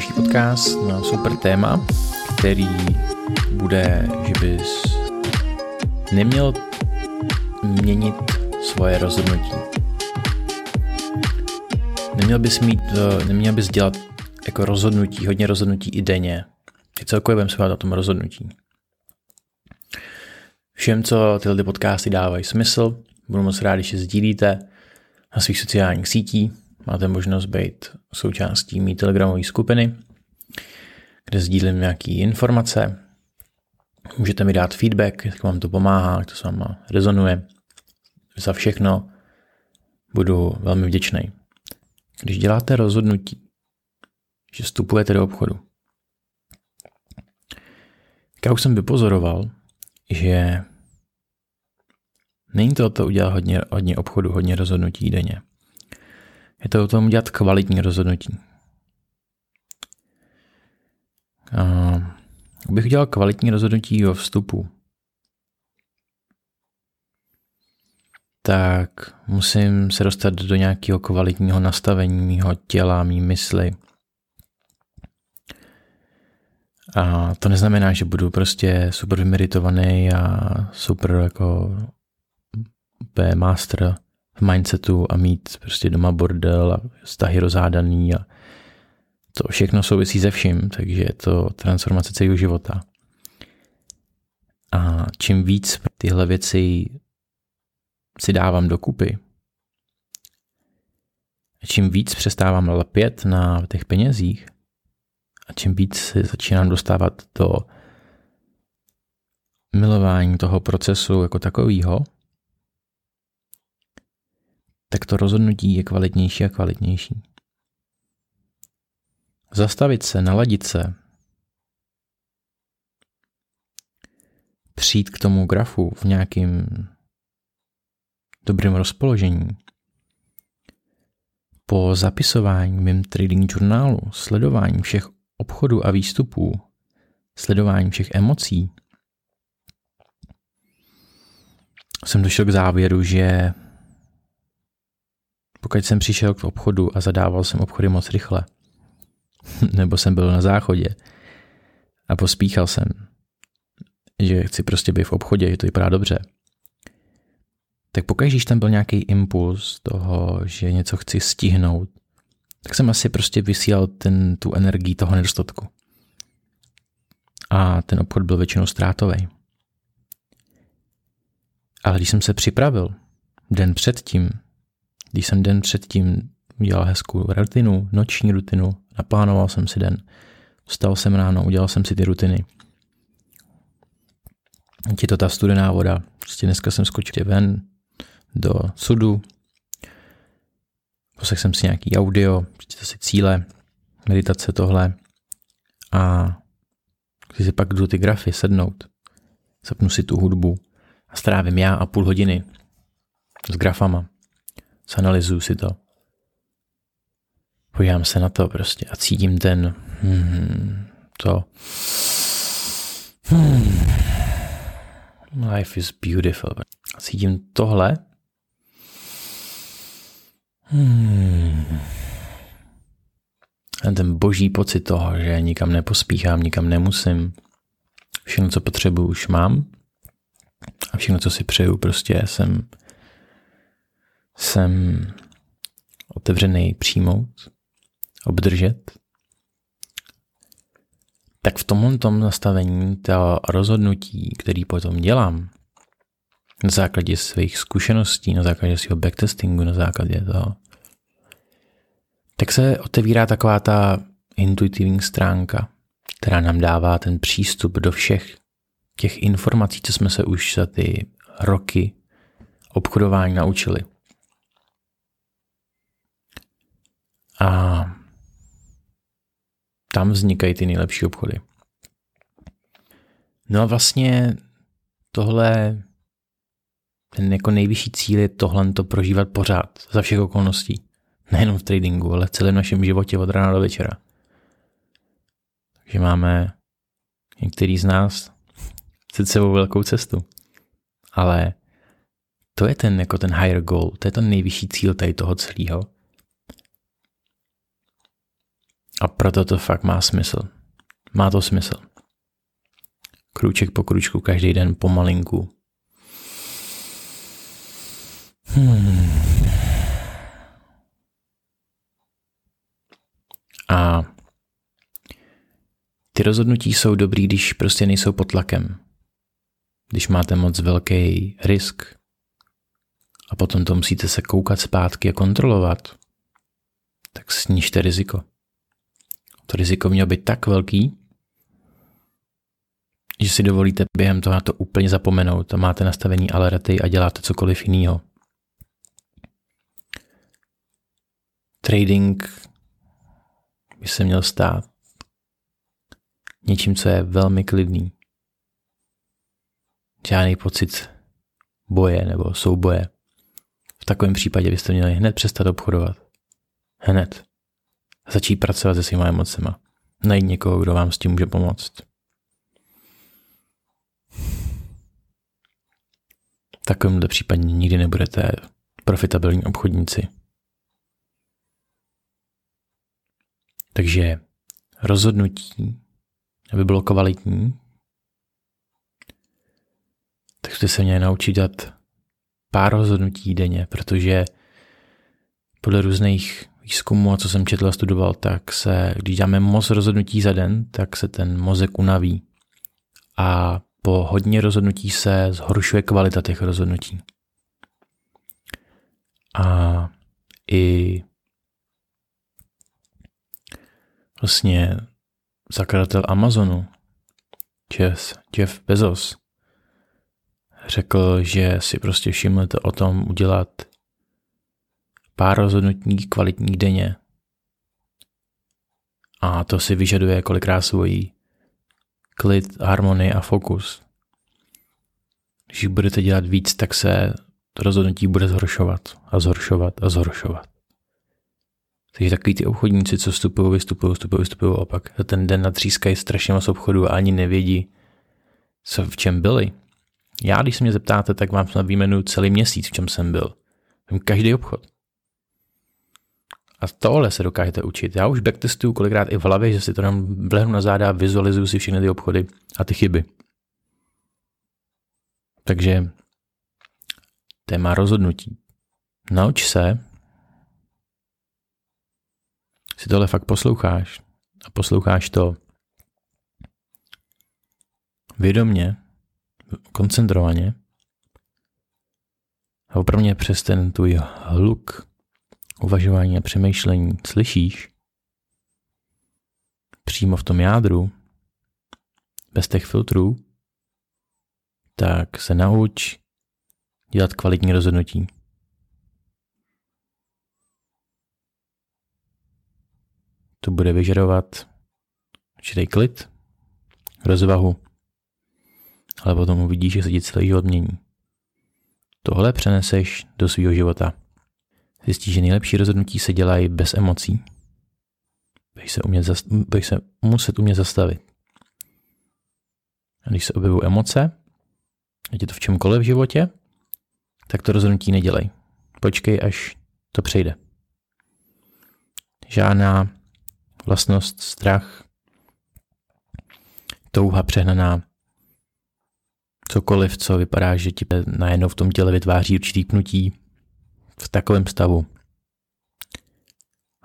další podcast na super téma, který bude, že bys neměl měnit svoje rozhodnutí. Neměl bys mít, eh, neměl bys dělat jako rozhodnutí, hodně rozhodnutí i denně. I celkově budeme se o tom rozhodnutí. Všem, co tyhle podcasty dávají smysl, budu moc rád, když je sdílíte na svých sociálních sítích. Máte možnost být součástí mý telegramové skupiny, kde sdílím nějaké informace. Můžete mi dát feedback, jak vám to pomáhá, jak to s váma rezonuje. Za všechno budu velmi vděčný. Když děláte rozhodnutí, že vstupujete do obchodu, já už jsem vypozoroval, že není to to udělat hodně, hodně obchodu, hodně rozhodnutí denně. Je to o tom udělat kvalitní rozhodnutí. A abych udělal kvalitní rozhodnutí o vstupu, tak musím se dostat do nějakého kvalitního nastavení mého těla, mý mysli. A to neznamená, že budu prostě super vymeritovaný a super jako master v mindsetu a mít prostě doma bordel a vztahy rozhádaný a to všechno souvisí se vším, takže je to transformace celého života. A čím víc tyhle věci si dávám dokupy, a čím víc přestávám lepět na těch penězích a čím víc se začínám dostávat do milování toho procesu jako takového, tak to rozhodnutí je kvalitnější a kvalitnější. Zastavit se, naladit se, přijít k tomu grafu v nějakým dobrém rozpoložení, po zapisování mým trading journálu, sledování všech obchodů a výstupů, sledování všech emocí, jsem došel k závěru, že pokud jsem přišel k obchodu a zadával jsem obchody moc rychle, nebo jsem byl na záchodě a pospíchal jsem, že chci prostě být v obchodě, že to vypadá dobře, tak pokud když tam byl nějaký impuls toho, že něco chci stihnout, tak jsem asi prostě vysílal ten, tu energii toho nedostatku. A ten obchod byl většinou ztrátový. Ale když jsem se připravil den předtím, když jsem den předtím udělal hezkou rutinu, noční rutinu, naplánoval jsem si den, vstal jsem ráno, udělal jsem si ty rutiny. Je to ta studená voda. Prostě dneska jsem skočil ven do sudu, poslech jsem si nějaký audio, přečtěl si cíle, meditace tohle a když si pak jdu ty grafy sednout, zapnu si tu hudbu a strávím já a půl hodiny s grafama zanalizuju si to. Podívám se na to prostě a cítím ten hmm, to hmm, life is beautiful. A cítím tohle hmm, a ten boží pocit toho, že nikam nepospíchám, nikam nemusím. Všechno, co potřebuju, už mám. A všechno, co si přeju, prostě jsem jsem otevřený přijmout, obdržet, tak v tomhle tom nastavení to rozhodnutí, který potom dělám, na základě svých zkušeností, na základě svého backtestingu, na základě toho, tak se otevírá taková ta intuitivní stránka, která nám dává ten přístup do všech těch informací, co jsme se už za ty roky obchodování naučili. A tam vznikají ty nejlepší obchody. No a vlastně tohle, ten jako nejvyšší cíl je tohle to prožívat pořád, za všech okolností. Nejenom v tradingu, ale v celém našem životě od rána do večera. Takže máme některý z nás před sebou velkou cestu. Ale to je ten, jako ten higher goal, to je ten nejvyšší cíl tady toho celého A proto to fakt má smysl. Má to smysl. Krůček po kručku, každý den pomalinku. Hmm. A ty rozhodnutí jsou dobrý, když prostě nejsou pod tlakem. Když máte moc velký risk a potom to musíte se koukat zpátky a kontrolovat, tak snižte riziko. To riziko mělo být tak velký, že si dovolíte během toho na to úplně zapomenout a máte nastavení alerty a děláte cokoliv jiného. Trading by se měl stát něčím, co je velmi klidný. Žádný pocit boje nebo souboje. V takovém případě byste měli hned přestat obchodovat. Hned. Začít pracovat se svýma emocema. Najít někoho, kdo vám s tím může pomoct. V takovémhle případě nikdy nebudete profitabilní obchodníci. Takže rozhodnutí, aby bylo kvalitní, tak jste se měli naučit dát pár rozhodnutí denně, protože podle různých výzkumů a co jsem četl a studoval, tak se, když dáme moc rozhodnutí za den, tak se ten mozek unaví. A po hodně rozhodnutí se zhoršuje kvalita těch rozhodnutí. A i vlastně zakladatel Amazonu, Jeff, Jeff Bezos, řekl, že si prostě všimnete o tom udělat pár rozhodnutí kvalitních denně. A to si vyžaduje kolikrát svojí klid, harmonii a fokus. Když budete dělat víc, tak se rozhodnutí bude zhoršovat a zhoršovat a zhoršovat. Takže takový ty obchodníci, co vstupují, vystupují, vstupují, vystupují a za ten den natřískají strašně moc obchodu a ani nevědí, co v čem byli. Já, když se mě zeptáte, tak vám snad výjmenu celý měsíc, v čem jsem byl. Vím každý obchod. A tohle se dokážete učit. Já už backtestuju kolikrát i v hlavě, že si to tam vlehnu na záda, vizualizuju si všechny ty obchody a ty chyby. Takže téma rozhodnutí. Nauč se, si tohle fakt posloucháš a posloucháš to vědomně, koncentrovaně a opravdu přes ten tvůj hluk uvažování a přemýšlení slyšíš přímo v tom jádru, bez těch filtrů, tak se nauč dělat kvalitní rozhodnutí. To bude vyžadovat určitý klid, rozvahu, ale potom uvidíš, že se ti celý život mění. Tohle přeneseš do svého života. Zjistíš, že nejlepší rozhodnutí se dělají bez emocí. Budeš se, umět zast- budeš se muset umět zastavit. A když se objevují emoce, ať je to v čemkoliv v životě, tak to rozhodnutí nedělej. Počkej, až to přejde. Žádná vlastnost, strach, touha přehnaná, cokoliv, co vypadá, že ti najednou v tom těle vytváří určitý pnutí, v takovém stavu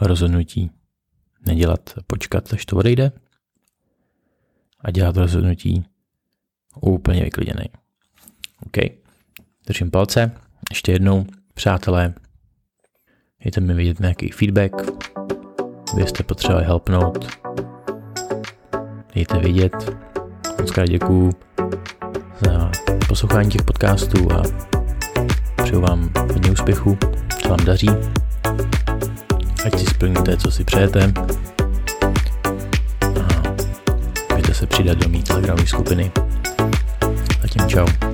rozhodnutí nedělat, počkat, až to odejde a dělat rozhodnutí úplně vykliděný. OK, držím palce, ještě jednou, přátelé, dejte mi vidět nějaký feedback, vy jste potřebovali helpnout, dejte vidět, moc krát děkuju za poslouchání těch podcastů a přeju vám hodně úspěchu, co vám daří, ať si splníte, co si přejete a můžete se přidat do mý telegramové skupiny. Zatím čau.